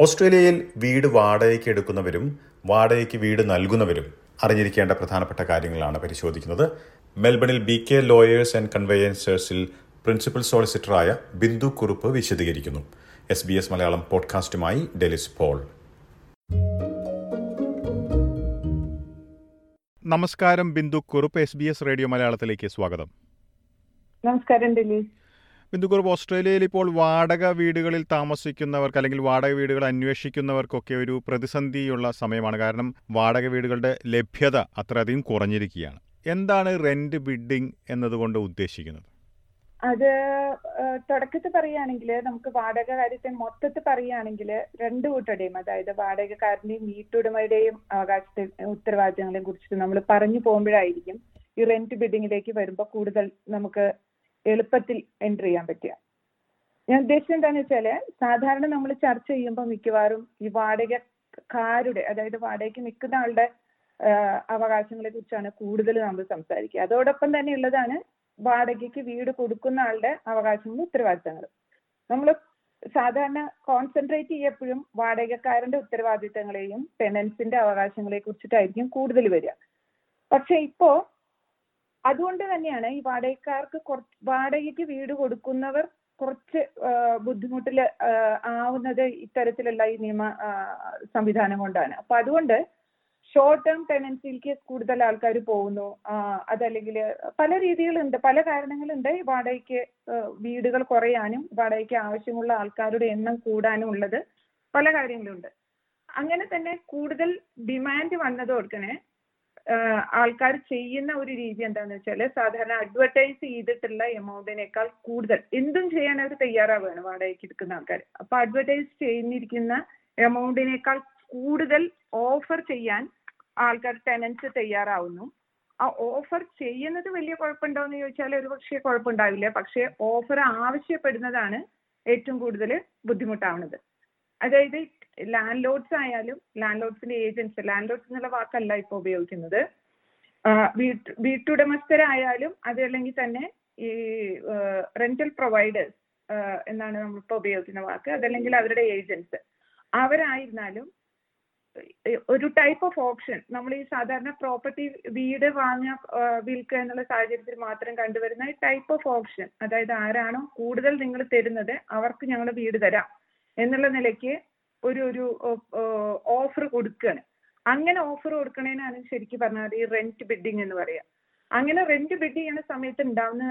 ഓസ്ട്രേലിയയിൽ വീട് വാടകയ്ക്ക് എടുക്കുന്നവരും വാടകയ്ക്ക് വീട് നൽകുന്നവരും അറിഞ്ഞിരിക്കേണ്ട പ്രധാനപ്പെട്ട കാര്യങ്ങളാണ് പരിശോധിക്കുന്നത്. മെൽബണിൽ ബി കെ ലോയേഴ്സ് ആൻഡ് കൺവേയൻസേഴ്സിൽ പ്രിൻസിപ്പൽ സോളിസിറ്ററായ ബിന്ദു കുറുപ്പ് വിശദീകരിക്കുന്നു. എസ് ബി എസ് മലയാളം പോഡ്കാസ്റ്റുമായി ഡെലിസ് പോൾ. നമസ്കാരം Bindu Kurup S B S radio മലയാളത്തിലേക്ക് സ്വാഗതം. നമസ്കാരം ദിലീപ് ബിന്ദു കുറുപ്പ് ഓസ്ട്രേലിയയിൽ ഇപ്പോൾ വാടക വീടുകളിൽ താമസിക്കുന്നവർക്ക് അല്ലെങ്കിൽ വാടക വീടുകൾ അന്വേഷിക്കുന്നവർക്കൊക്കെ ഒരു പ്രതിസന്ധിയുള്ള സമയമാണ്. കാരണം വാടക വീടുകളുടെ ലഭ്യത അത്രയധികം കുറഞ്ഞിരിക്കുകയാണ്. എന്താണ് റെന്റ് ബിഡിംഗ് എന്നതുകൊണ്ട് ഉദ്ദേശിക്കുന്നത്? അത് തുടക്കത്തിൽ പറയുകയാണെങ്കിൽ നമുക്ക് വാടക കാര്യത്തെ മൊത്തത്തിൽ പറയുകയാണെങ്കിൽ രണ്ടു കൂട്ടരുടെയും അതായത് വാടകക്കാരന്റെയും വീട്ടുടമയുടെയും അവകാശത്തെ ഉത്തരവാദിത്തങ്ങളെയും കുറിച്ചിട്ട് നമ്മൾ പറഞ്ഞു പോകുമ്പോഴായിരിക്കും ഈ റെന്റ് ബിഡിങ്ങിലേക്ക് വരുമ്പോൾ കൂടുതൽ നമുക്ക് എളുപ്പത്തിൽ എൻട്രി ചെയ്യാൻ പറ്റുക. ഞാൻ ഉദ്ദേശിച്ചത് എന്താണെന്ന് വെച്ചാൽ സാധാരണ നമ്മൾ ചർച്ച ചെയ്യുമ്പോൾ മിക്കവാറും ഈ വാടകക്കാരുടെ അതായത് വാടകയ്ക്ക് നിൽക്കുന്ന ആളുടെ അവകാശങ്ങളെ കുറിച്ചാണ് കൂടുതൽ നമ്മൾ സംസാരിക്കുക. അതോടൊപ്പം തന്നെ ഉള്ളതാണ് വാടകയ്ക്ക് വീട് കൊടുക്കുന്ന ആളുടെ അവകാശങ്ങളും ഉത്തരവാദിത്തങ്ങളും. നമ്മൾ സാധാരണ കോൺസെൻട്രേറ്റ് ചെയ്യപ്പോഴും വാടകക്കാരന്റെ ഉത്തരവാദിത്തങ്ങളെയും ടെനൻസിന്റെ അവകാശങ്ങളെ കുറിച്ചിട്ടായിരിക്കും കൂടുതൽ വരിക. പക്ഷെ ഇപ്പോ അതുകൊണ്ട് തന്നെയാണ് ഈ വാടകക്കാർക്ക് കുറച്ച് വാടകയ്ക്ക് വീട് കൊടുക്കുന്നവർ കുറച്ച് ബുദ്ധിമുട്ടിൽ ആവുന്നത് ഇത്തരത്തിലുള്ള ഈ നിയമ സംവിധാനം കൊണ്ടാണ്. അപ്പൊ അതുകൊണ്ട് ഷോർട്ട് ടേം ടെനൻസിയിലേക്ക് കൂടുതൽ ആൾക്കാർ പോകുന്നു. അതല്ലെങ്കിൽ പല രീതികളുണ്ട് പല കാരണങ്ങളുണ്ട് വാടകയ്ക്ക് വീടുകൾ കുറയാനും വാടകയ്ക്ക് ആവശ്യമുള്ള ആൾക്കാരുടെ എണ്ണം കൂടാനും ഉള്ളത് പല കാര്യങ്ങളുണ്ട്. അങ്ങനെ തന്നെ കൂടുതൽ ഡിമാൻഡ് വന്നതോടക്കനെ ആൾക്കാർ ചെയ്യുന്ന ഒരു രീതി എന്താണെന്ന് വെച്ചാൽ സാധാരണ അഡ്വർടൈസ് ചെയ്തിട്ടുള്ള എമൗണ്ടിനേക്കാൾ കൂടുതൽ എന്തും ചെയ്യാൻ അവർ തയ്യാറാവുകയാണ് വാടകയ്ക്ക് എടുക്കുന്ന ആൾക്കാർ അപ്പൊ അഡ്വർടൈസ് ചെയ്യുന്നിരിക്കുന്ന എമൗണ്ടിനേക്കാൾ കൂടുതൽ ഓഫർ ചെയ്യാൻ ആൾക്കാർ ടെനൻസ് തയ്യാറാവുന്നു. ആ ഓഫർ ചെയ്യുന്നത് വലിയ കുഴപ്പമുണ്ടോ എന്ന് ചോദിച്ചാൽ ഒരു പക്ഷേ കുഴപ്പമുണ്ടാവില്ല. പക്ഷേ ഓഫർ ആവശ്യപ്പെടുന്നതാണ് ഏറ്റവും കൂടുതൽ ബുദ്ധിമുട്ടാവുന്നത്. അതായത് ലാൻഡ് ലോഡ്സ് ആയാലും ലാൻഡ് ലോഡ്സിന്റെ ഏജൻസ് ലാൻഡ് ലോഡ്സ് എന്നുള്ള വാക്കല്ല ഇപ്പൊ ഉപയോഗിക്കുന്നത്. വീട്ടുടമസ്ഥരായാലും അതല്ലെങ്കിൽ തന്നെ ഈ റെന്റൽ പ്രൊവൈഡേഴ്സ് എന്നാണ് നമ്മളിപ്പോ ഉപയോഗിക്കുന്ന വാക്ക്. അതല്ലെങ്കിൽ അവരുടെ ഏജൻസ് അവരായിരുന്നാലും ഒരു ടൈപ്പ് ഓഫ് ഓപ്ഷൻ നമ്മൾ ഈ സാധാരണ പ്രോപ്പർട്ടി വീട് വാങ്ങ വിൽക്കുക എന്നുള്ള സാഹചര്യത്തിൽ മാത്രം കണ്ടുവരുന്ന ടൈപ്പ് ഓഫ് ഓപ്ഷൻ അതായത് ആരാണോ കൂടുതൽ നിങ്ങൾ തരുന്നത് അവർക്ക് ഞങ്ങൾ വീട് തരാം. എന്നുള്ള നിലയ്ക്ക് ഒരു ഒരു ഓഫർ കൊടുക്കുകയാണ് അങ്ങനെ ഓഫർ കൊടുക്കണേനാണ് ശരിക്കും പറഞ്ഞാൽ ഈ റെന്റ് ബിഡിങ് എന്ന് പറയുക അങ്ങനെ റെന്റ് ബിഡ് ചെയ്യുന്ന സമയത്ത് ഉണ്ടാവുന്ന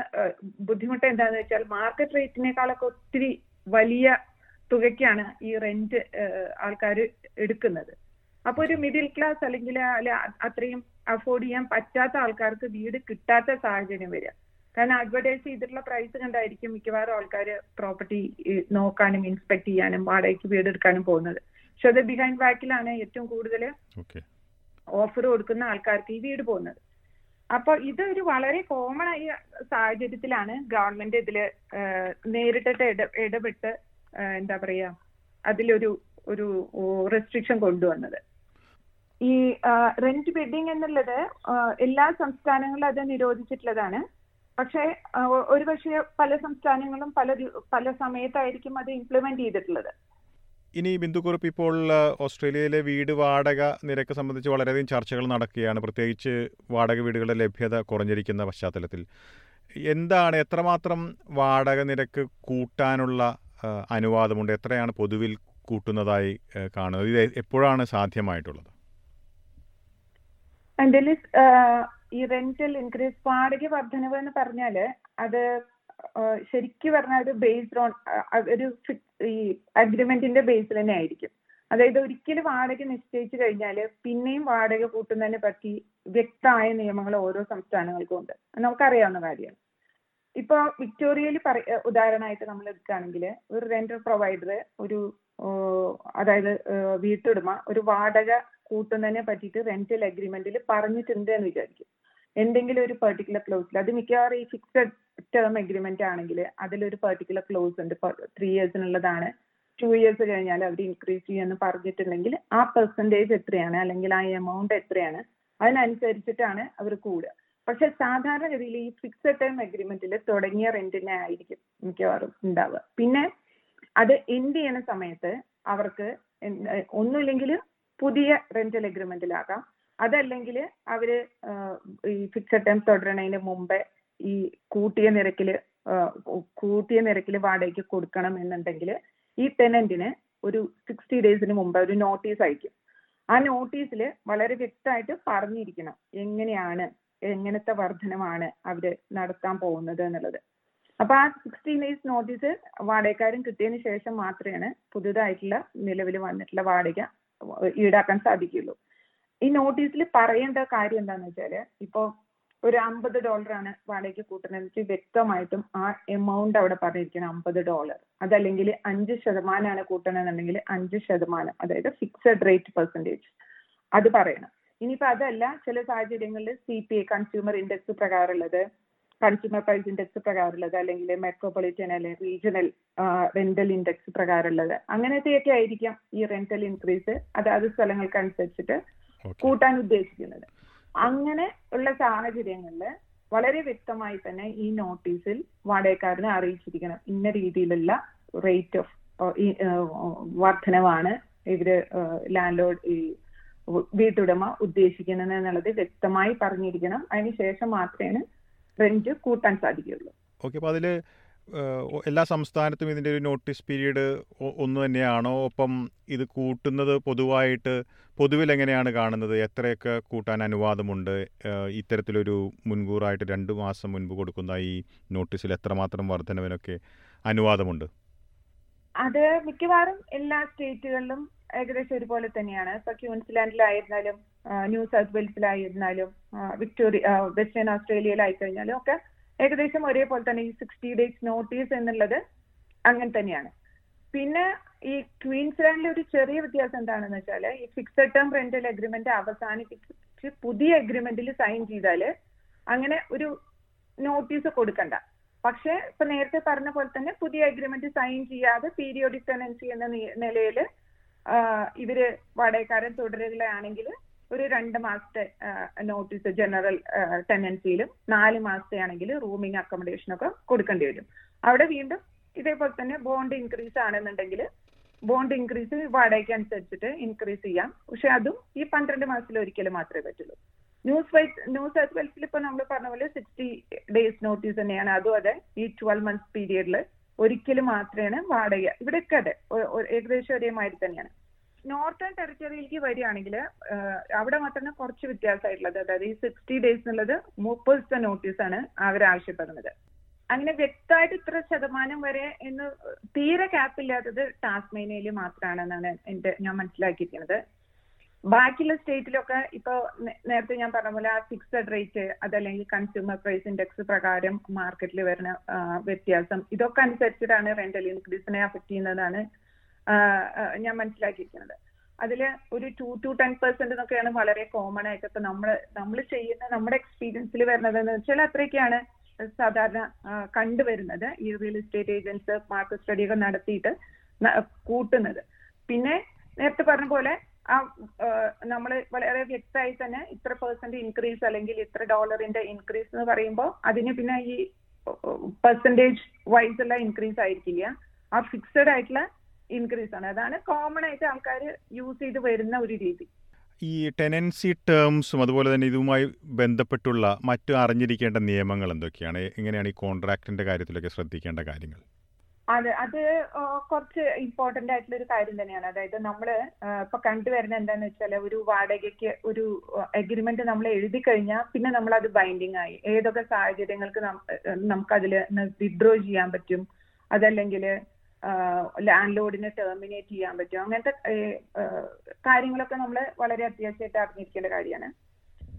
ബുദ്ധിമുട്ട് എന്താണെന്ന് വെച്ചാൽ മാർക്കറ്റ് റേറ്റിനേക്കാളൊക്കെ ഒത്തിരി വലിയ തുകയ്ക്കാണ് ഈ റെന്റ് ആൾക്കാർ എടുക്കുന്നത്. അപ്പൊ ഒരു മിഡിൽ ക്ലാസ് അല്ലെങ്കിൽ അത്രയും അഫോർഡ് ചെയ്യാൻ പറ്റാത്ത ആൾക്കാർക്ക് വീട് കിട്ടാത്ത സാഹചര്യം വരിക. കാരണം അഡ്വർടൈസ് ചെയ്തിട്ടുള്ള പ്രൈസ് കണ്ടായിരിക്കും മിക്കവാറും ആൾക്കാർ പ്രോപ്പർട്ടി നോക്കാനും ഇൻസ്പെക്ട് ചെയ്യാനും വാടകയ്ക്ക് വീട് എടുക്കാനും പോകുന്നത്. പക്ഷെ അത് ബിഹൈൻഡ് ബാക്കിലാണ് ഏറ്റവും കൂടുതൽ ഓഫർ കൊടുക്കുന്ന ആൾക്കാർക്ക് ഈ വീട് പോകുന്നത്. അപ്പോൾ ഇതൊരു വളരെ കോമൺ ആയ സാഹചര്യത്തിലാണ് ഗവൺമെന്റ് ഇതിൽ നേരിട്ടിട്ട് ഇട ഇടപെട്ട് എന്താ പറയാ അതിലൊരു ഒരു റെസ്ട്രിക്ഷൻ കൊണ്ടുവന്നത്. ഈ റെന്റ് ബിഡിങ് എന്നുള്ളത് എല്ലാ സംസ്ഥാനങ്ങളിലും അത് നിരോധിച്ചിട്ടുള്ളതാണ്. പക്ഷേ ഒരുപക്ഷെ പല സംസ്ഥാനങ്ങളും പല പല സമയത്തായിരിക്കും അത് ഇംപ്ലിമെന്റ് ചെയ്തിട്ടുള്ളത്. ഇനി ബിന്ദുക്കുറിപ്പ് ഇപ്പോൾ ഓസ്ട്രേലിയയിലെ വീട് വാടക നിരക്ക് സംബന്ധിച്ച് വളരെയധികം ചർച്ചകൾ നടക്കുകയാണ്. പ്രത്യേകിച്ച് വാടക വീടുകളുടെ ലഭ്യത കുറഞ്ഞിരിക്കുന്ന പശ്ചാത്തലത്തിൽ. എന്താണ് എത്രമാത്രം വാടക നിരക്ക് കൂട്ടാനുള്ള അനുവാദമുണ്ട്? എത്രയാണ് പൊതുവിൽ കൂട്ടുന്നതായി കാണുന്നത്? ഇത് എപ്പോഴാണ് സാധ്യമായിട്ടുള്ളത്? ഈ റെന്റൽ ഇൻക്രീസ് വാടക വർധനവ് എന്ന് പറഞ്ഞാൽ അത് ശരിക്കും പറഞ്ഞാൽ ഒരു ബേസ്ഡ് ഓൺ ഒരു ഈ അഗ്രിമെന്റിന്റെ ബേസിൽ തന്നെ ആയിരിക്കും. അതായത് ഒരിക്കലും വാടക നിശ്ചയിച്ചു കഴിഞ്ഞാൽ പിന്നെയും വാടക കൂട്ടുന്നതിനെ പറ്റി വ്യക്തമായ നിയമങ്ങൾ ഓരോ സംസ്ഥാനങ്ങൾക്കും ഉണ്ട്. നമുക്കറിയാവുന്ന കാര്യമാണ്. ഇപ്പൊ വിക്ടോറിയയിൽ പറ ഉദാഹരണമായിട്ട് നമ്മൾ എടുക്കുകയാണെങ്കിൽ ഒരു റെന്റൽ പ്രൊവൈഡർ ഒരു അതായത് വീട്ടുടമ ഒരു വാടക കൂട്ടുന്നതിനെ പറ്റിയിട്ട് റെന്റൽ അഗ്രിമെന്റിൽ പറഞ്ഞിട്ടുണ്ട് എന്ന് വിചാരിക്കും. എന്തെങ്കിലും ഒരു പെർട്ടിക്കുലർ ക്ലോസിൽ അത് മിക്കവാറും ഈ ഫിക്സഡ് ടേം അഗ്രിമെന്റ് ആണെങ്കിൽ അതിലൊരു പെർട്ടിക്കുലർ ക്ലോസ് ഉണ്ട്. ത്രീ ഇയേഴ്സിനുള്ളതാണ് ടു ഇയേഴ്സ് കഴിഞ്ഞാൽ അവർ ഇൻക്രീസ് ചെയ്യുമെന്ന് പറഞ്ഞിട്ടുണ്ടെങ്കിൽ ആ പെർസെന്റേജ് എത്രയാണ്? അല്ലെങ്കിൽ ആ എമൗണ്ട് എത്രയാണ്? അതിനനുസരിച്ചിട്ടാണ് അവർ കൂടുക. പക്ഷെ സാധാരണഗതിയിൽ ഈ ഫിക്സഡ് ടേം അഗ്രിമെന്റിൽ തുടങ്ങിയ റെന്റിനെ ആയിരിക്കും മിക്കവാറും ഉണ്ടാവുക. പിന്നെ അത് എൻഡ് ചെയ്യുന്ന സമയത്ത് അവർക്ക് ഒന്നുമില്ലെങ്കിൽ പുതിയ റെന്റൽ അഗ്രിമെന്റിലാകാം അതല്ലെങ്കിൽ അവർ ഈ ഫിക്സഡ് ടേം തുടരണതിന് മുമ്പേ ഈ കൂട്ടിയ നിരക്കിൽ കൂട്ടിയ നിരക്കിൽ വാടകയ്ക്ക് കൊടുക്കണം എന്നുണ്ടെങ്കിൽ ഈ ടെനന്റിന് ഒരു സിക്സ്റ്റി ഡേയ്സിന് മുമ്പ് ഒരു നോട്ടീസ് അയക്കും. ആ നോട്ടീസിൽ വളരെ വ്യക്തമായിട്ട് പറഞ്ഞിരിക്കണം എങ്ങനെയാണ് എങ്ങനത്തെ വർധനമാണ് അവർ നടത്താൻ പോകുന്നത് എന്നുള്ളത്. അപ്പൊ ആ സിക്സ്റ്റീൻ ഡേയ്സ് നോട്ടീസ് വാടകക്കാരൻ കിട്ടിയതിന് ശേഷം മാത്രമാണ് പുതുതായിട്ടുള്ള നിലവിൽ വന്നിട്ടുള്ള വാടക ഈടാക്കാൻ സാധിക്കുള്ളൂ ഈ നോട്ടീസിൽ പറയേണ്ട കാര്യം എന്താന്ന് വെച്ചാൽ ഇപ്പോ ഒരു അമ്പത് ഡോളറാണ് വാടകയ്ക്ക് കൂട്ടുന്നത്. വെച്ചാൽ വ്യക്തമായിട്ടും ആ എമൗണ്ട് അവിടെ പറഞ്ഞിരിക്കണം അമ്പത് ഡോളർ അതല്ലെങ്കിൽ അഞ്ച് ശതമാനമാണ് കൂട്ടണമെന്നുണ്ടെങ്കിൽ അഞ്ച് ശതമാനം അതായത് ഫിക്സഡ് റേറ്റ് പെർസെന്റേജ് അത് പറയണം. ഇനിയിപ്പോ അതല്ല ചില സാഹചര്യങ്ങളിൽ C P I consumer index പ്രകാരമുള്ളത് consumer price index പ്രകാരമുള്ളത് അല്ലെങ്കിൽ മെട്രോപൊളിറ്റൻ അല്ലെങ്കിൽ റീജിയണൽ റെന്റൽ ഇൻഡെക്സ് പ്രകാരമുള്ളത്. അങ്ങനത്തെയൊക്കെ ആയിരിക്കാം ഈ റെന്റൽ ഇൻക്രീസ്. അതായത് സ്ഥലങ്ങൾക്ക് അനുസരിച്ചിട്ട് കൂട്ടാൻ ഉദ്ദേശിക്കുന്നത്. അങ്ങനെ ഉള്ള സാഹചര്യങ്ങളിൽ വളരെ വ്യക്തമായി തന്നെ ഈ നോട്ടീസിൽ വാടകക്കാരനെ അറിയിച്ചിരിക്കണം. ഇന്ന രീതിയിലുള്ള റേറ്റ് ഓഫ് വർധനവാണ് ഇവർ ലാൻഡ് ലോഡ് ഈ വീട്ടുടമ ഉദ്ദേശിക്കുന്നത് എന്നുള്ളത് വ്യക്തമായി പറഞ്ഞിരിക്കണം. അതിനുശേഷം മാത്രമേ റെന്റ് കൂട്ടാൻ സാധിക്കുകയുള്ളൂ. ഓക്കെ അപ്പോൾ അതിൽ എല്ലാ സംസ്ഥാനത്തും ഇതിന്റെ ഒരു നോട്ടീസ് പീരീഡ് ഒന്ന് തന്നെയാണോ? ഒപ്പം ഇത് കൂട്ടുന്നത് പൊതുവായിട്ട് പൊതുവിൽ എങ്ങനെയാണ് കാണുന്നത്? എത്രയൊക്കെ കൂട്ടാൻ അനുവാദമുണ്ട്? ഇത്തരത്തിലൊരു മുൻകൂറായിട്ട് രണ്ട് മാസം മുൻപ് കൊടുക്കുന്ന ഈ നോട്ടീസിൽ എത്രമാത്രം വർധനവിനൊക്കെ അനുവാദമുണ്ട്? അത് മിക്കവാറും എല്ലാ സ്റ്റേറ്റുകളിലും ഏകദേശം ഒരുപോലെ തന്നെയാണ്. ഇപ്പൊ ക്യൂൻസ്ലാൻഡിലായിരുന്നാലും ന്യൂ സൗത്ത് വെയിൽസിലായിരുന്നാലും വിക്ടോറിയ വെസ്റ്റേൺ ഓസ്ട്രേലിയയിലായി കഴിഞ്ഞാലും ഒക്കെ ഏകദേശം ഒരേപോലെ തന്നെ ഈ സിക്സ്റ്റി ഡേയ്സ് നോട്ടീസ് എന്നുള്ളത് അങ്ങനെ തന്നെയാണ്. പിന്നെ ഈ ക്വീൻസ്ലാൻഡിലെ ഒരു ചെറിയ വ്യത്യാസം എന്താണെന്ന് വെച്ചാൽ ഈ ഫിക്സഡ് ടേം റെന്റൽ അഗ്രിമെന്റ് അവസാനിപ്പിച്ച് പുതിയ അഗ്രിമെന്റിൽ സൈൻ ചെയ്താൽ അങ്ങനെ ഒരു നോട്ടീസ് കൊടുക്കണ്ട. പക്ഷേ ഇപ്പൊ നേരത്തെ പറഞ്ഞ പോലെ തന്നെ പുതിയ അഗ്രിമെന്റ് സൈൻ ചെയ്യാതെ പീരിയോഡിക് ടെനൻസി എന്ന നിലയിൽ ഇവർ വാടകക്കാരൻ തുടരുകയാണെങ്കിൽ ഒരു രണ്ട് മാസത്തെ നോട്ടീസ് ജനറൽ ടെനൻസിയിലും നാല് മാസത്തെ ആണെങ്കിൽ റൂമിംഗ് അക്കോമഡേഷൻ ഒക്കെ കൊടുക്കേണ്ടി വരും. അവിടെ വീണ്ടും ഇതേപോലെ തന്നെ ബോണ്ട് ഇൻക്രീസ് ആണെന്നുണ്ടെങ്കിൽ ബോണ്ട് ഇൻക്രീസ് വാടകയ്ക്ക് അനുസരിച്ചിട്ട് ഇൻക്രീസ് ചെയ്യാം. പക്ഷെ അതും ഈ പന്ത്രണ്ട് മാസത്തിൽ ഒരിക്കലും മാത്രമേ പറ്റുള്ളൂ. ന്യൂസ് വൈസ് ന്യൂസ് സൗത്ത് വെൽസിൽ ഇപ്പൊ നമ്മൾ പറഞ്ഞ പോലെ സിക്സ്റ്റി ഡേയ്സ് നോട്ടീസ് തന്നെയാണ്. അതും അതെ ഈ ട്വൽവ് മന്ത്സ് പീരിയഡിൽ ഒരിക്കലും മാത്രമാണ് വാടക. ഇവിടെയൊക്കെ അതെ ഏകദേശം ഒരേമാതിരി തന്നെയാണ്. നോർത്തേൺ ടെറിറ്ററിയിലേക്ക് വരികയാണെങ്കിൽ അവിടെ മാത്രമേ കുറച്ച് വ്യത്യാസമായിട്ടുള്ളത്. അതായത് ഈ സിക്സ്റ്റി ഡേയ്സ് എന്നുള്ളത് മുപ്പത് ദിവസത്തെ നോട്ടീസാണ് അവർ ആവശ്യപ്പെടുന്നത്. അങ്ങനെ വ്യക്തമായിട്ട് ഇത്ര ശതമാനം വരെ എന്ന് തീരെ ക്യാപ്പില്ലാത്തത് ടാസ്മേനിയയിൽ മാത്രമാണെന്നാണ് എന്റെ ഞാൻ മനസ്സിലാക്കിയിരിക്കുന്നത്. ബാക്കിയുള്ള സ്റ്റേറ്റിലൊക്കെ ഇപ്പൊ നേരത്തെ ഞാൻ പറഞ്ഞ പോലെ ആ ഫിക്സഡ് റേറ്റ് അതല്ലെങ്കിൽ കൺസ്യൂമർ പ്രൈസ് ഇൻഡെക്സ് പ്രകാരം മാർക്കറ്റിൽ വരുന്ന വ്യത്യാസം. ഇതൊക്കെ അനുസരിച്ചിട്ടാണ് റെന്റൽ ഇൻക്രീസിനെ അഫക്ട് ചെയ്യുന്നതാണ് ഞാൻ മനസ്സിലാക്കിയിരിക്കുന്നത്. അതിൽ ഒരു ടു ടു ടെൻ പെർസെന്റ് എന്നൊക്കെയാണ് വളരെ കോമൺ ആയിട്ട് ഇപ്പൊ നമ്മൾ നമ്മൾ ചെയ്യുന്ന നമ്മുടെ എക്സ്പീരിയൻസിൽ വരുന്നത് എന്ന് വെച്ചാൽ അത്രയൊക്കെയാണ് സാധാരണ കണ്ടുവരുന്നത്. ഈ real estate agents market study ഒക്കെ നടത്തിയിട്ട് കൂട്ടുന്നത്. പിന്നെ നേരത്തെ പറഞ്ഞ പോലെ ആ നമ്മൾ വളരെ വ്യക്തമായി തന്നെ ഇത്ര പെർസെന്റ് ഇൻക്രീസ് അല്ലെങ്കിൽ ഇത്ര ഡോളറിന്റെ ഇൻക്രീസ് എന്ന് പറയുമ്പോൾ അതിന് പിന്നെ ഈ പെർസെന്റേജ് വൈസ് ഉള്ള ഇൻക്രീസ് ആയിരിക്കില്ല. ആ ഫിക്സഡ് ആയിട്ടുള്ള ഇൻക്രീസ് ആണ്. അതാണ് കോമൺ ആയിട്ട് ആൾക്കാർ യൂസ് ചെയ്ത് വരുന്ന ഒരു രീതി. ഈ ടെനൻസി ടേംസും അതുപോലെ തന്നെ ഇതുമായി ബന്ധപ്പെട്ടുള്ള മറ്റു അറിഞ്ഞിരിക്കേണ്ട നിയമങ്ങൾ എന്തൊക്കെയാണ്? എങ്ങനെയാണ് ഈ കോൺട്രാക്ടിന്റെ കാര്യത്തിലൊക്കെ ശ്രദ്ധിക്കേണ്ട കാര്യങ്ങൾ? അതെ അത് കുറച്ച് ഇമ്പോർട്ടന്റ് ആയിട്ടുള്ള ഒരു കാര്യം തന്നെയാണ്. അതായത് നമ്മൾ ഇപ്പൊ കണ്ടുവരുന്ന എന്താന്ന് വെച്ചാൽ ഒരു വാടകയ്ക്ക് ഒരു അഗ്രിമെന്റ് നമ്മൾ എഴുതി കഴിഞ്ഞാൽ പിന്നെ നമ്മൾ അത് ബൈൻഡിങ് ആയി. ഏതൊക്കെ സാഹചര്യങ്ങൾക്ക് നമുക്ക് അതിൽ വിഡ്രോ ചെയ്യാൻ പറ്റും. അതല്ലെങ്കിൽ ലാൻഡ് ലോഡിനെ ടെർമിനേറ്റ് ചെയ്യാൻ പറ്റും. അങ്ങനത്തെ കാര്യങ്ങളൊക്കെ നമ്മൾ വളരെ അത്യാവശ്യമായിട്ട് അറിഞ്ഞിരിക്കേണ്ട കാര്യമാണ്.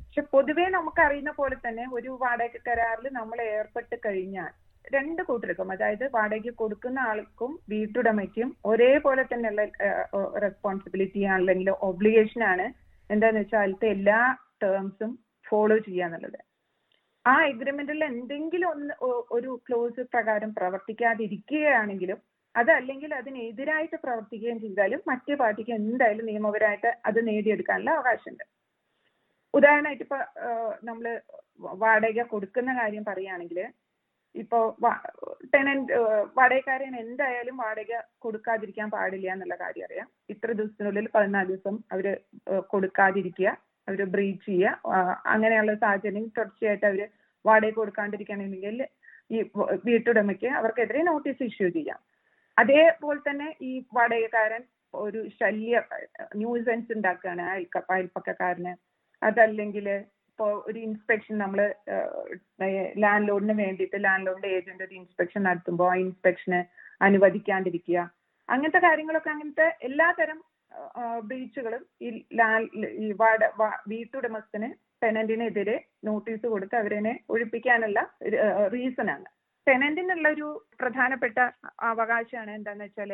പക്ഷെ പൊതുവേ നമുക്കറിയുന്ന പോലെ തന്നെ ഒരു വാടക കരാറിൽ നമ്മൾ ഏർപ്പെട്ട് കഴിഞ്ഞാൽ രണ്ട് കൂട്ടർക്കും അതായത് വാടകയ്ക്ക് കൊടുക്കുന്ന ആൾക്കും വീട്ടുടമയ്ക്കും ഒരേപോലെ തന്നെയുള്ള റെസ്പോൺസിബിലിറ്റി അല്ലെങ്കിൽ ഒബ്ലിഗേഷൻ ആണ് എന്താന്ന് വെച്ചാൽ അതിലത്തെ എല്ലാ ടേംസും ഫോളോ ചെയ്യാന്നുള്ളത് ആ എഗ്രിമെന്റിൽ എന്തെങ്കിലും ഒന്ന് ഒരു ക്ലോസ് പ്രകാരം പ്രവർത്തിക്കാതിരിക്കുകയാണെങ്കിലും അതല്ലെങ്കിൽ അതിനെതിരായിട്ട് പ്രവർത്തിക്കുകയും ചെയ്താലും മറ്റേ പാർട്ടിക്ക് എന്തായാലും നിയമപരമായിട്ട് അത് നേടിയെടുക്കാനുള്ള അവകാശമുണ്ട്. ഉദാഹരണമായിട്ട് ഇപ്പൊ നമ്മൾ വാടക കൊടുക്കുന്ന കാര്യം പറയുകയാണെങ്കിൽ ഇപ്പോ ടെനന്റ് വാടകക്കാരൻ എന്തായാലും വാടക കൊടുക്കാതിരിക്കാൻ പാടില്ല എന്നുള്ള കാര്യം അറിയാം. ഇത്ര ദിവസത്തിനുള്ളിൽ പതിനാല് ദിവസം അവർ കൊടുക്കാതിരിക്കുക അവർ ബ്രീച്ച് ചെയ്യുക അങ്ങനെയുള്ള സാഹചര്യം തുടർച്ചയായിട്ട് അവർ വാടക കൊടുക്കാണ്ടിരിക്കണമെങ്കിൽ ഈ വീട്ടുടമയ്ക്ക് അവർക്കെതിരെ നോട്ടീസ് ഇഷ്യൂ ചെയ്യാം. അതേപോലെ തന്നെ ഈ വടയക്കാരൻ ഒരു ശല്യ ന്യൂസൻസ് ഉണ്ടാക്കുകയാണ് അയൽപ്പക്കക്കാരന് അതല്ലെങ്കിൽ ഇപ്പോൾ ഒരു ഇൻസ്പെക്ഷൻ നമ്മൾ ലാൻഡ് ലോഡിന് വേണ്ടിയിട്ട് ലാൻഡ് ലോഡിന്റെ ഏജന്റ് ഒരു ഇൻസ്പെക്ഷൻ നടത്തുമ്പോൾ ആ ഇൻസ്പെക്ഷന് അനുവദിക്കാണ്ടിരിക്കുക. അങ്ങനത്തെ കാര്യങ്ങളൊക്കെ അങ്ങനത്തെ എല്ലാതരം ബീച്ചുകളും ഈ ഈ വാട വീട്ടുടമസ്ഥന് ടെനന്റിനെതിരെ നോട്ടീസ് കൊടുത്ത് അവരെ ഒഴിപ്പിക്കാനുള്ള റീസൺ ടെനന്റിനുള്ള ഒരു പ്രധാനപ്പെട്ട അവകാശമാണ് എന്താന്ന് വെച്ചാൽ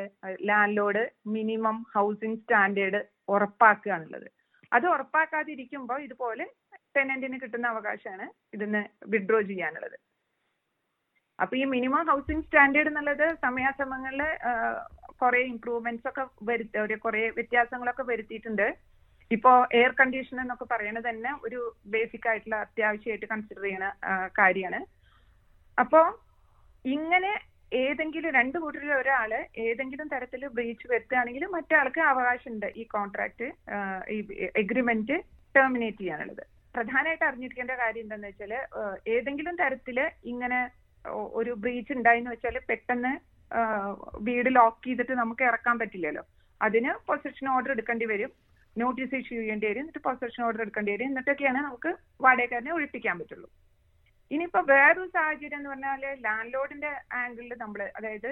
land lord minimum housing standard ഉറപ്പാക്കുക എന്നുള്ളത് അത് ഉറപ്പാക്കാതിരിക്കുമ്പോൾ ഇതുപോലെ ടെനന്റിന് കിട്ടുന്ന അവകാശമാണ് ഇതിന് വിഡ്രോ ചെയ്യാനുള്ളത്. അപ്പൊ ഈ മിനിമം ഹൗസിംഗ് സ്റ്റാൻഡേർഡ് എന്നുള്ളത് സമയാസമയങ്ങളിൽ കുറെ ഇംപ്രൂവ്മെന്റ്സ് ഒക്കെ വരുത്തി ഒരു കുറെ വ്യത്യാസങ്ങളൊക്കെ വരുത്തിയിട്ടുണ്ട്. ഇപ്പോ എയർ കണ്ടീഷൻ എന്നൊക്കെ പറയുന്നത് തന്നെ ഒരു ബേസിക് ആയിട്ടുള്ള അത്യാവശ്യമായിട്ട് കൺസിഡർ ചെയ്യുന്ന കാര്യമാണ്. അപ്പോ ഇങ്ങനെ ഏതെങ്കിലും രണ്ട് കൂട്ടരിൽ ഒരാൾ ഏതെങ്കിലും തരത്തിൽ ബ്രീച്ച് വരുത്തുകയാണെങ്കിൽ മറ്റാൾക്ക് അവകാശമുണ്ട് ഈ കോൺട്രാക്ട് ഈ എഗ്രിമെന്റ് ടെർമിനേറ്റ് ചെയ്യാനുള്ളത്. പ്രധാനമായിട്ട് അറിഞ്ഞിരിക്കേണ്ട കാര്യം എന്താണെന്ന് വെച്ചാൽ ഏതെങ്കിലും തരത്തിൽ ഇങ്ങനെ ഒരു ബ്രീച്ച് ഉണ്ടായെന്ന് വെച്ചാൽ പെട്ടെന്ന് വീട് ലോക്ക് ചെയ്തിട്ട് നമുക്ക് ഇറക്കാൻ പറ്റില്ലല്ലോ. അതിന് പൊസഷൻ ഓർഡർ എടുക്കേണ്ടി വരും. നോട്ടീസ് ഇഷ്യൂ ചെയ്യേണ്ടി വരും. എന്നിട്ട് പൊസഷൻ ഓർഡർ എടുക്കേണ്ടി വരും. എന്നിട്ടൊക്കെയാണ് നമുക്ക് വാടകക്കാരനെ ഒഴിപ്പിക്കാൻ പറ്റുള്ളൂ. ഇനിയിപ്പോ വേറൊരു സാഹചര്യം എന്ന് പറഞ്ഞാൽ ലാൻഡ് ലോഡിന്റെ ആംഗിളിൽ നമ്മൾ അതായത്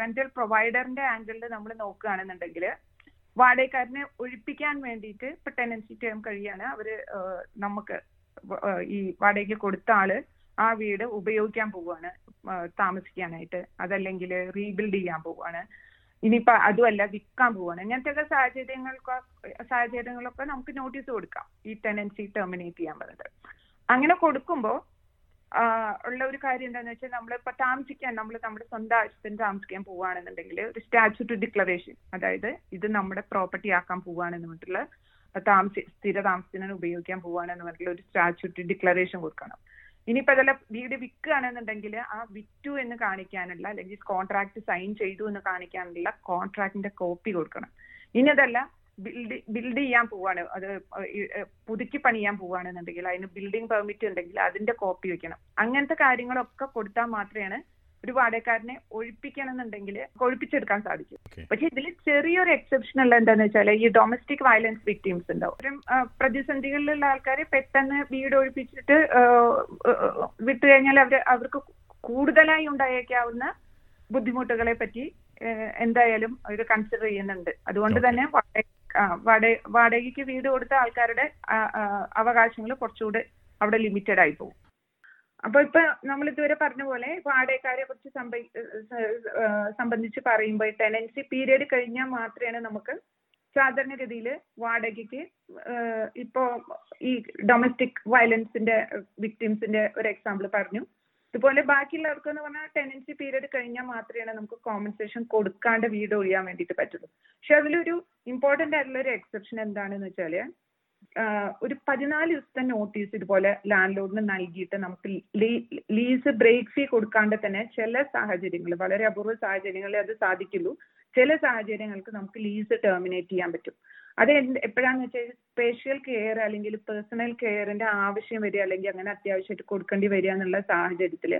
റെന്റൽ പ്രൊവൈഡറിന്റെ ആംഗിളിൽ നമ്മൾ നോക്കുകയാണെന്നുണ്ടെങ്കിൽ വാടകക്കാരനെ ഒഴിപ്പിക്കാൻ വേണ്ടിയിട്ട് ഇപ്പൊ ടെനൻസി ടേം കഴിയാണ്. അവർ നമുക്ക് ഈ വാടകയ്ക്ക് കൊടുത്ത ആൾ ആ വീട് ഉപയോഗിക്കാൻ പോവുകയാണ് താമസിക്കാനായിട്ട്. അതല്ലെങ്കിൽ റീബിൽഡ് ചെയ്യാൻ പോവുകയാണ്. ഇനിയിപ്പോ അതുമല്ല വിൽക്കാൻ പോവാണ് ഇങ്ങനത്തെ സാഹചര്യങ്ങൾക്ക് സാഹചര്യങ്ങളൊക്കെ നമുക്ക് നോട്ടീസ് കൊടുക്കാം ഈ ടെനൻസി ടെർമിനേറ്റ് ചെയ്യാൻ പറഞ്ഞത് അങ്ങനെ കൊടുക്കുമ്പോൾ ഉള്ള ഒരു കാര്യം എന്താണെന്ന് വെച്ചാൽ നമ്മളിപ്പോ താമസിക്കാൻ നമ്മൾ നമ്മുടെ സ്വന്തം ആവശ്യത്തിന് താമസിക്കാൻ പോവുകയാണെന്നുണ്ടെങ്കിൽ ഒരു സ്റ്റാച്യൂട്ട് ഡിക്ലറേഷൻ അതായത് ഇത് നമ്മുടെ പ്രോപ്പർട്ടി ആക്കാൻ പോവുകയാണെന്ന് പറഞ്ഞിട്ടുള്ള താമസി സ്ഥിര താമസത്തിന് ഉപയോഗിക്കാൻ പോവുകയാണെന്ന് പറഞ്ഞിട്ടുള്ള ഒരു സ്റ്റാച്യൂട്ട് ഡിക്ലറേഷൻ കൊടുക്കണം. ഇനിയിപ്പോ അതല്ല വീട് വിൽക്കുകയാണെന്നുണ്ടെങ്കിൽ ആ വിറ്റു എന്ന് കാണിക്കാനുള്ള അല്ലെങ്കിൽ കോൺട്രാക്ട് സൈൻ ചെയ്തു എന്ന് കാണിക്കാനുള്ള കോൺട്രാക്ടിന്റെ കോപ്പി കൊടുക്കണം. ഇനി അതല്ല ബിൽഡ് ബിൽഡ് ചെയ്യാൻ പോവാണ്. അത് പുതുക്കി പണിയാൻ പോവാണെന്നുണ്ടെങ്കിൽ അതിന് ബിൽഡിംഗ് പെർമിറ്റ് ഉണ്ടെങ്കിൽ അതിന്റെ കോപ്പി വെക്കണം. അങ്ങനത്തെ കാര്യങ്ങളൊക്കെ കൊടുത്താൽ മാത്രമാണ് ഒരു വാടകക്കാരനെ ഒഴിപ്പിക്കണം എന്നുണ്ടെങ്കിൽ ഒഴിപ്പിച്ചെടുക്കാൻ സാധിക്കും. പക്ഷെ ഇതിൽ ചെറിയൊരു എക്സെപ്ഷൻ ഉള്ള എന്താണെന്ന് വെച്ചാൽ ഈ ഡൊമസ്റ്റിക് വയലൻസ് വിക്ടിംസ് ഉണ്ടാവും. ഒരു പ്രതിസന്ധികളിലുള്ള ആൾക്കാരെ പെട്ടെന്ന് വീട് ഒഴിപ്പിച്ചിട്ട് വിട്ടു കഴിഞ്ഞാൽ അവർ അവർക്ക് കൂടുതലായി ഉണ്ടായേക്കാവുന്ന ബുദ്ധിമുട്ടുകളെ പറ്റി എന്തായാലും അവർ കൺസിഡർ ചെയ്യുന്നുണ്ട്. അതുകൊണ്ട് തന്നെ വളരെ വാടകയ്ക്ക് വീട് കൊടുത്ത ആൾക്കാരുടെ അവകാശങ്ങൾ കുറച്ചുകൂടെ അവിടെ ലിമിറ്റഡ് ആയി പോകും. അപ്പൊ ഇപ്പൊ നമ്മൾ ഇതുവരെ പറഞ്ഞ പോലെ വാടകക്കാരെ കുറിച്ച് സംബന്ധിച്ച് പറയുമ്പോൾ ടെനൻസി പീരീഡ് കഴിഞ്ഞാൽ മാത്രമേ നമുക്ക് സാധാരണഗതിയിൽ വാടകയ്ക്ക് ഇപ്പോ ഈ ഡൊമസ്റ്റിക് വയലൻസിന്റെ വിക്ടിംസിന്റെ ഒരു എക്സാമ്പിൾ പറഞ്ഞു. ഇതുപോലെ ബാക്കിയുള്ളവർക്ക് എന്ന് പറഞ്ഞാൽ ടെനൻസി പീരീഡ് കഴിഞ്ഞാൽ മാത്രമേ നമുക്ക് കോമ്പൻസേഷൻ കൊടുക്കാണ്ട് വീട് ഒഴിയാൻ വേണ്ടിയിട്ട് പറ്റുള്ളൂ. പക്ഷെ അതിലൊരു ഇമ്പോർട്ടന്റ് ആയിട്ടുള്ള ഒരു എക്സെപ്ഷൻ എന്താണെന്ന് വെച്ചാൽ ആഹ് ഒരു പതിനാല് ദിവസത്തെ നോട്ടീസ് ഇതുപോലെ ലാൻഡ് ലോഡിന് നൽകിയിട്ട് നമുക്ക് ലീസ് ബ്രേക്ക് ഫീ കൊടുക്കാണ്ട് തന്നെ ചില സാഹചര്യങ്ങൾ വളരെ അപൂർവ സാഹചര്യങ്ങളിൽ അത് സാധിക്കുള്ളൂ. ചില സാഹചര്യങ്ങൾക്ക് നമുക്ക് ലീസ് ടെർമിനേറ്റ് ചെയ്യാൻ പറ്റും. അത് എപ്പോഴാന്ന് വെച്ചാൽ സ്പെഷ്യൽ കെയർ അല്ലെങ്കിൽ പേഴ്സണൽ കെയറിന്റെ ആവശ്യം വരിക അല്ലെങ്കിൽ അങ്ങനെ അത്യാവശ്യമായിട്ട് കൊടുക്കേണ്ടി വരിക എന്നുള്ള സാഹചര്യത്തിൽ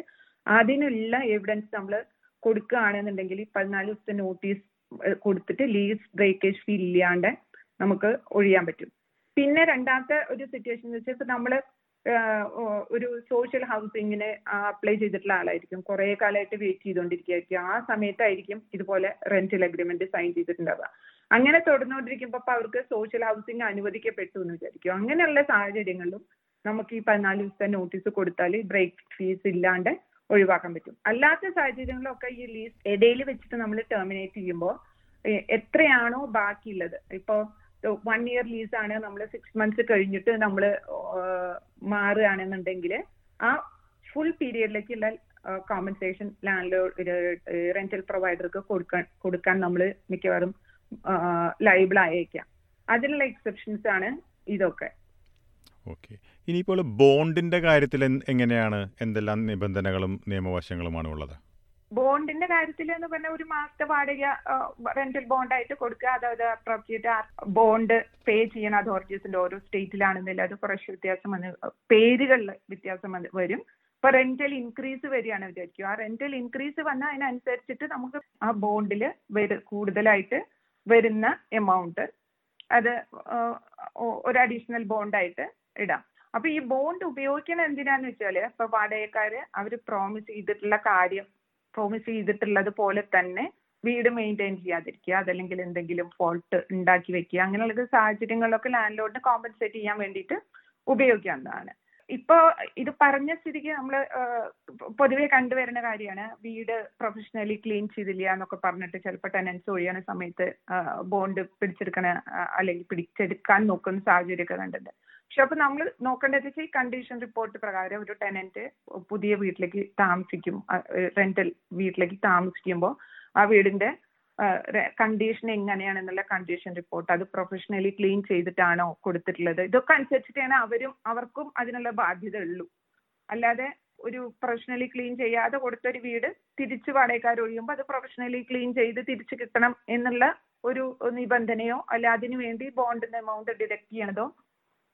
അതിനുള്ള എവിഡൻസ് നമ്മൾ കൊടുക്കുകയാണെന്നുണ്ടെങ്കിൽ പതിനാല് ദിവസത്തെ നോട്ടീസ് കൊടുത്തിട്ട് ലീസ് ബ്രേക്കേജ് ഫീ ഇല്ലാണ്ട് നമുക്ക് ഒഴിയാൻ പറ്റും. പിന്നെ രണ്ടാമത്തെ ഒരു സിറ്റുവേഷൻ എന്ന് വെച്ചാൽ ഇപ്പൊ നമ്മൾ ഒരു സോഷ്യൽ ഹൗസിങ്ങിന് അപ്ലൈ ചെയ്തിട്ടുള്ള ആളായിരിക്കും. കുറെ കാലമായിട്ട് വെയിറ്റ് ചെയ്തുകൊണ്ടിരിക്കുകയായിരിക്കും ആ സമയത്തായിരിക്കും ഇതുപോലെ റെന്റൽ അഗ്രിമെന്റ് സൈൻ ചെയ്തിട്ടുണ്ടാവുക. അങ്ങനെ തുടർന്നുകൊണ്ടിരിക്കുമ്പോൾ അപ്പൊ അവർക്ക് സോഷ്യൽ ഹൗസിംഗ് അനുവദിക്കപ്പെട്ടു എന്ന് വിചാരിക്കും. അങ്ങനെയുള്ള സാഹചര്യങ്ങളിലും നമുക്ക് ഈ പതിനാല് ദിവസത്തെ നോട്ടീസ് കൊടുത്താൽ ബ്രേക്ക് ഫീസ് ഇല്ലാണ്ട് ഒഴിവാക്കാൻ പറ്റും. അല്ലാത്ത സാഹചര്യങ്ങളിലൊക്കെ ഈ ലീസ് ഇടയിൽ വെച്ചിട്ട് നമ്മൾ ടെർമിനേറ്റ് ചെയ്യുമ്പോൾ എത്രയാണോ ബാക്കിയുള്ളത്. ഇപ്പോ വൺ ഇയർ ലീസ് ആണ്. നമ്മൾ സിക്സ് മന്ത്സ് കഴിഞ്ഞിട്ട് നമ്മൾ മാറുകയാണെന്നുണ്ടെങ്കിൽ ആ ഫുൾ പീരിയഡിലേക്കുള്ള കോമ്പൻസേഷൻ ലാൻഡ് റെന്റൽ പ്രൊവൈഡർക്ക് കൊടുക്കാൻ കൊടുക്കാൻ നമ്മൾ മിക്കവാറും ലൈബിൾ ആയേക്കാം. അതിനുള്ള എക്സെപ്ഷൻസ് ആണ് ഇതൊക്കെ. ഓക്കെ ഇനിയിപ്പോൾ ബോണ്ടിന്റെ കാര്യത്തിൽ എങ്ങനെയാണ്? എന്തെല്ലാം നിബന്ധനകളും നിയമവശങ്ങളുമാണ് ഉള്ളത്? ബോണ്ടിന്റെ കാര്യത്തിൽ എന്ന് പറഞ്ഞാൽ ഒരു മാസത്തെ വാടക റെന്റൽ ബോണ്ട് ആയിട്ട് കൊടുക്കുക. അതായത് അപ്രോപ്രിയേറ്റ് ബോണ്ട് പേ ചെയ്യണ അതോറിറ്റീസിന്റെ ഓരോ സ്റ്റേറ്റിലാണെന്നില്ല. അത് കുറച്ച് വ്യത്യാസം വന്ന് പേരുകളിൽ വ്യത്യാസം വരും. ഇപ്പൊ റെന്റൽ ഇൻക്രീസ് വരികയാണ് വിചാരിക്കും ആ റെന്റൽ ഇൻക്രീസ് വന്നാൽ അതിനനുസരിച്ചിട്ട് നമുക്ക് ആ ബോണ്ടിൽ കൂടുതലായിട്ട് വരുന്ന എമൗണ്ട് അത് ഒരു അഡീഷണൽ ബോണ്ടായിട്ട് ഇടാം. അപ്പൊ ഈ ബോണ്ട് ഉപയോഗിക്കുന്നത് എന്തിനാന്ന് വെച്ചാൽ ഇപ്പൊ വാടകക്കാര് അവർ പ്രോമിസ് ചെയ്തിട്ടുള്ള കാര്യം പ്രോമിസ് ചെയ്തിട്ടുള്ളത് പോലെ തന്നെ വീട് മെയിന്റെയിൻ ചെയ്യാതിരിക്കുക അതല്ലെങ്കിൽ എന്തെങ്കിലും ഫോൾട്ട് ഉണ്ടാക്കി വെക്കുക അങ്ങനെയുള്ള സാഹചര്യങ്ങളിലൊക്കെ ലാൻഡ് ലോഡിന് കോമ്പൻസേറ്റ് ചെയ്യാൻ വേണ്ടിയിട്ട് ഉപയോഗിക്കാവുന്നതാണ്. ഇപ്പൊ ഇത് പറഞ്ഞ സ്ഥിതിക്ക് നമ്മൾ പൊതുവെ കണ്ടുവരുന്ന കാര്യമാണ്. വീട് പ്രൊഫഷണലി ക്ലീൻ ചെയ്തില്ല എന്നൊക്കെ പറഞ്ഞിട്ട് ചിലപ്പോൾ ടെനൻസ് ഒഴിയണ സമയത്ത് ബോണ്ട് പിടിച്ചെടുക്കണ അല്ലെങ്കിൽ പിടിച്ചെടുക്കാൻ നോക്കുന്ന സാഹചര്യമൊക്കെ കണ്ടിട്ടുണ്ട്. പക്ഷെ അപ്പൊ നമ്മൾ നോക്കേണ്ടത് വെച്ചാൽ ഈ കണ്ടീഷൻ റിപ്പോർട്ട് പ്രകാരം ഒരു ടെനന്റ് പുതിയ വീട്ടിലേക്ക് താമസിക്കും റെന്റൽ വീട്ടിലേക്ക് താമസിക്കുമ്പോൾ ആ വീടിന്റെ കണ്ടീഷൻ എങ്ങനെയാണെന്നുള്ള കണ്ടീഷൻ റിപ്പോർട്ട് അത് പ്രൊഫഷണലി ക്ലീൻ ചെയ്തിട്ടാണോ കൊടുത്തിട്ടുള്ളത്. ഇതൊക്കെ അനുസരിച്ചിട്ടാണ് അവരും അവർക്കും അതിനുള്ള ബാധ്യത ഉള്ളൂ അല്ലാതെ ഒരു പ്രൊഫഷണലി ക്ലീൻ ചെയ്യാതെ കൊടുത്തൊരു വീട് തിരിച്ച് വാടകക്കാർ ഒഴിയുമ്പോൾ അത് പ്രൊഫഷണലി ക്ലീൻ ചെയ്ത് തിരിച്ചു കിട്ടണം എന്നുള്ള ഒരു നിബന്ധനയോ അല്ല അതിനു വേണ്ടി ബോണ്ടിന്റെ എമൗണ്ട് ഡിഡക്ട് ചെയ്യണതോ?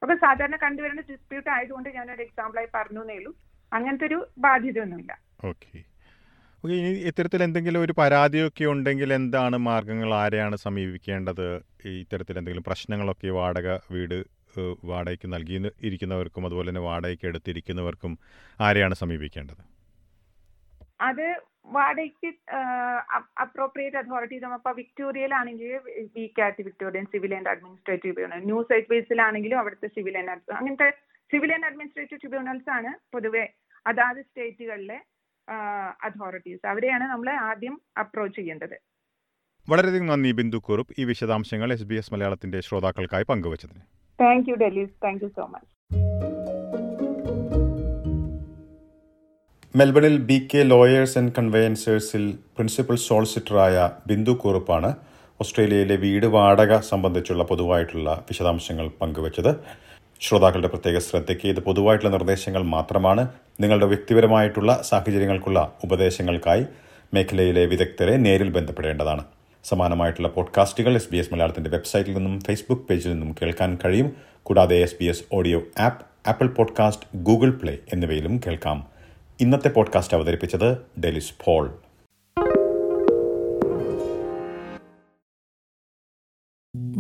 ഒക്കെ സാധാരണ കണ്ടുവരുന്ന ഡിസ്പ്യൂട്ട് ആയതുകൊണ്ട് ഞാനൊരു എക്സാമ്പിളായി പറഞ്ഞു എന്നേ ഉള്ളൂ അങ്ങനത്തെ ഒരു ബാധ്യതയൊന്നുമില്ല. ഓക്കെ ഓക്കെ ഇനി ഇത്തരത്തിൽ എന്തെങ്കിലും ഒരു പരാതിയൊക്കെ ഉണ്ടെങ്കിൽ എന്താണ് മാർഗങ്ങൾ? ആരെയാണ് സമീപിക്കേണ്ടത്? ഇത്തരത്തിൽ എന്തെങ്കിലും പ്രശ്നങ്ങളൊക്കെ വാടക വീട് വാടകയ്ക്ക് നൽകി ഇരിക്കുന്നവർക്കും അതുപോലെ തന്നെ വാടകയ്ക്ക് എടുത്തിരിക്കുന്നവർക്കും ആരെയാണ് സമീപിക്കേണ്ടത്? അത് വാടകയ്ക്ക് അപ്രോപ്രിയേറ്റ് അതോറിറ്റി ഇപ്പൊ വിക്ടോറിയയിലാണെങ്കിൽ VCAT Victorian civil and administrative tribunal new south ബേസിലാണെങ്കിലും അവിടുത്തെ സിവിൽ ആൻഡ് അങ്ങനത്തെ സിവിൽ ആൻഡ് അഡ്മിനിസ്ട്രേറ്റീവ് ട്രിബ്യൂണൽസ് ആണ് പൊതുവെ അതാത് സ്റ്റേറ്റുകളിലെ അതോറിറ്റീസ് അവരെയാണ് നമ്മൾ ആദ്യം അപ്രോച്ച് ചെയ്യേണ്ടത്. വളരെയധികം നന്ദി ബിന്ദു കുറുപ്പ്. ഈ വിശദാംശങ്ങൾ എസ് ബി എസ് മലയാളത്തിന്റെ ശ്രോതാക്കൾക്കായി പങ്കുവച്ചതിന്. Thank you Delys thank you so much മെൽബണിൽ ബി കെ ലോയേഴ്സ് ആൻഡ് കൺവെയൻസേഴ്സിൽ പ്രിൻസിപ്പൽ സോളിസിറ്ററായ ബിന്ദു കുറുപ്പാണ് ഓസ്ട്രേലിയയിലെ വീട് വാടക സംബന്ധിച്ചുള്ള പൊതുവായിട്ടുള്ള വിശദാംശങ്ങൾ പങ്കുവച്ചത്. ശ്രോതാക്കളുടെ പ്രത്യേക ശ്രദ്ധയ്ക്ക് ഇത് പൊതുവായിട്ടുള്ള നിർദ്ദേശങ്ങൾ മാത്രമാണ്. നിങ്ങളുടെ വ്യക്തിപരമായിട്ടുള്ള സാഹചര്യങ്ങൾക്കുള്ള ഉപദേശങ്ങൾക്കായി മേഖലയിലെ വിദഗ്ധരെ നേരിൽ ബന്ധപ്പെടേണ്ടതാണ്. സമാനമായിട്ടുള്ള പോഡ്കാസ്റ്റുകൾ എസ് ബി എസ് മലയാളത്തിന്റെ വെബ്സൈറ്റിൽ നിന്നും ഫേസ്ബുക്ക് പേജിൽ നിന്നും കേൾക്കാൻ കഴിയും. കൂടാതെ S B S audio app Apple podcast Google Play എന്നിവയിലും കേൾക്കാം. ഇന്നത്തെ പോഡ്കാസ്റ്റ് അവതരിപ്പിച്ചത് Delys Paul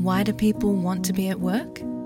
Why do people want to be at work?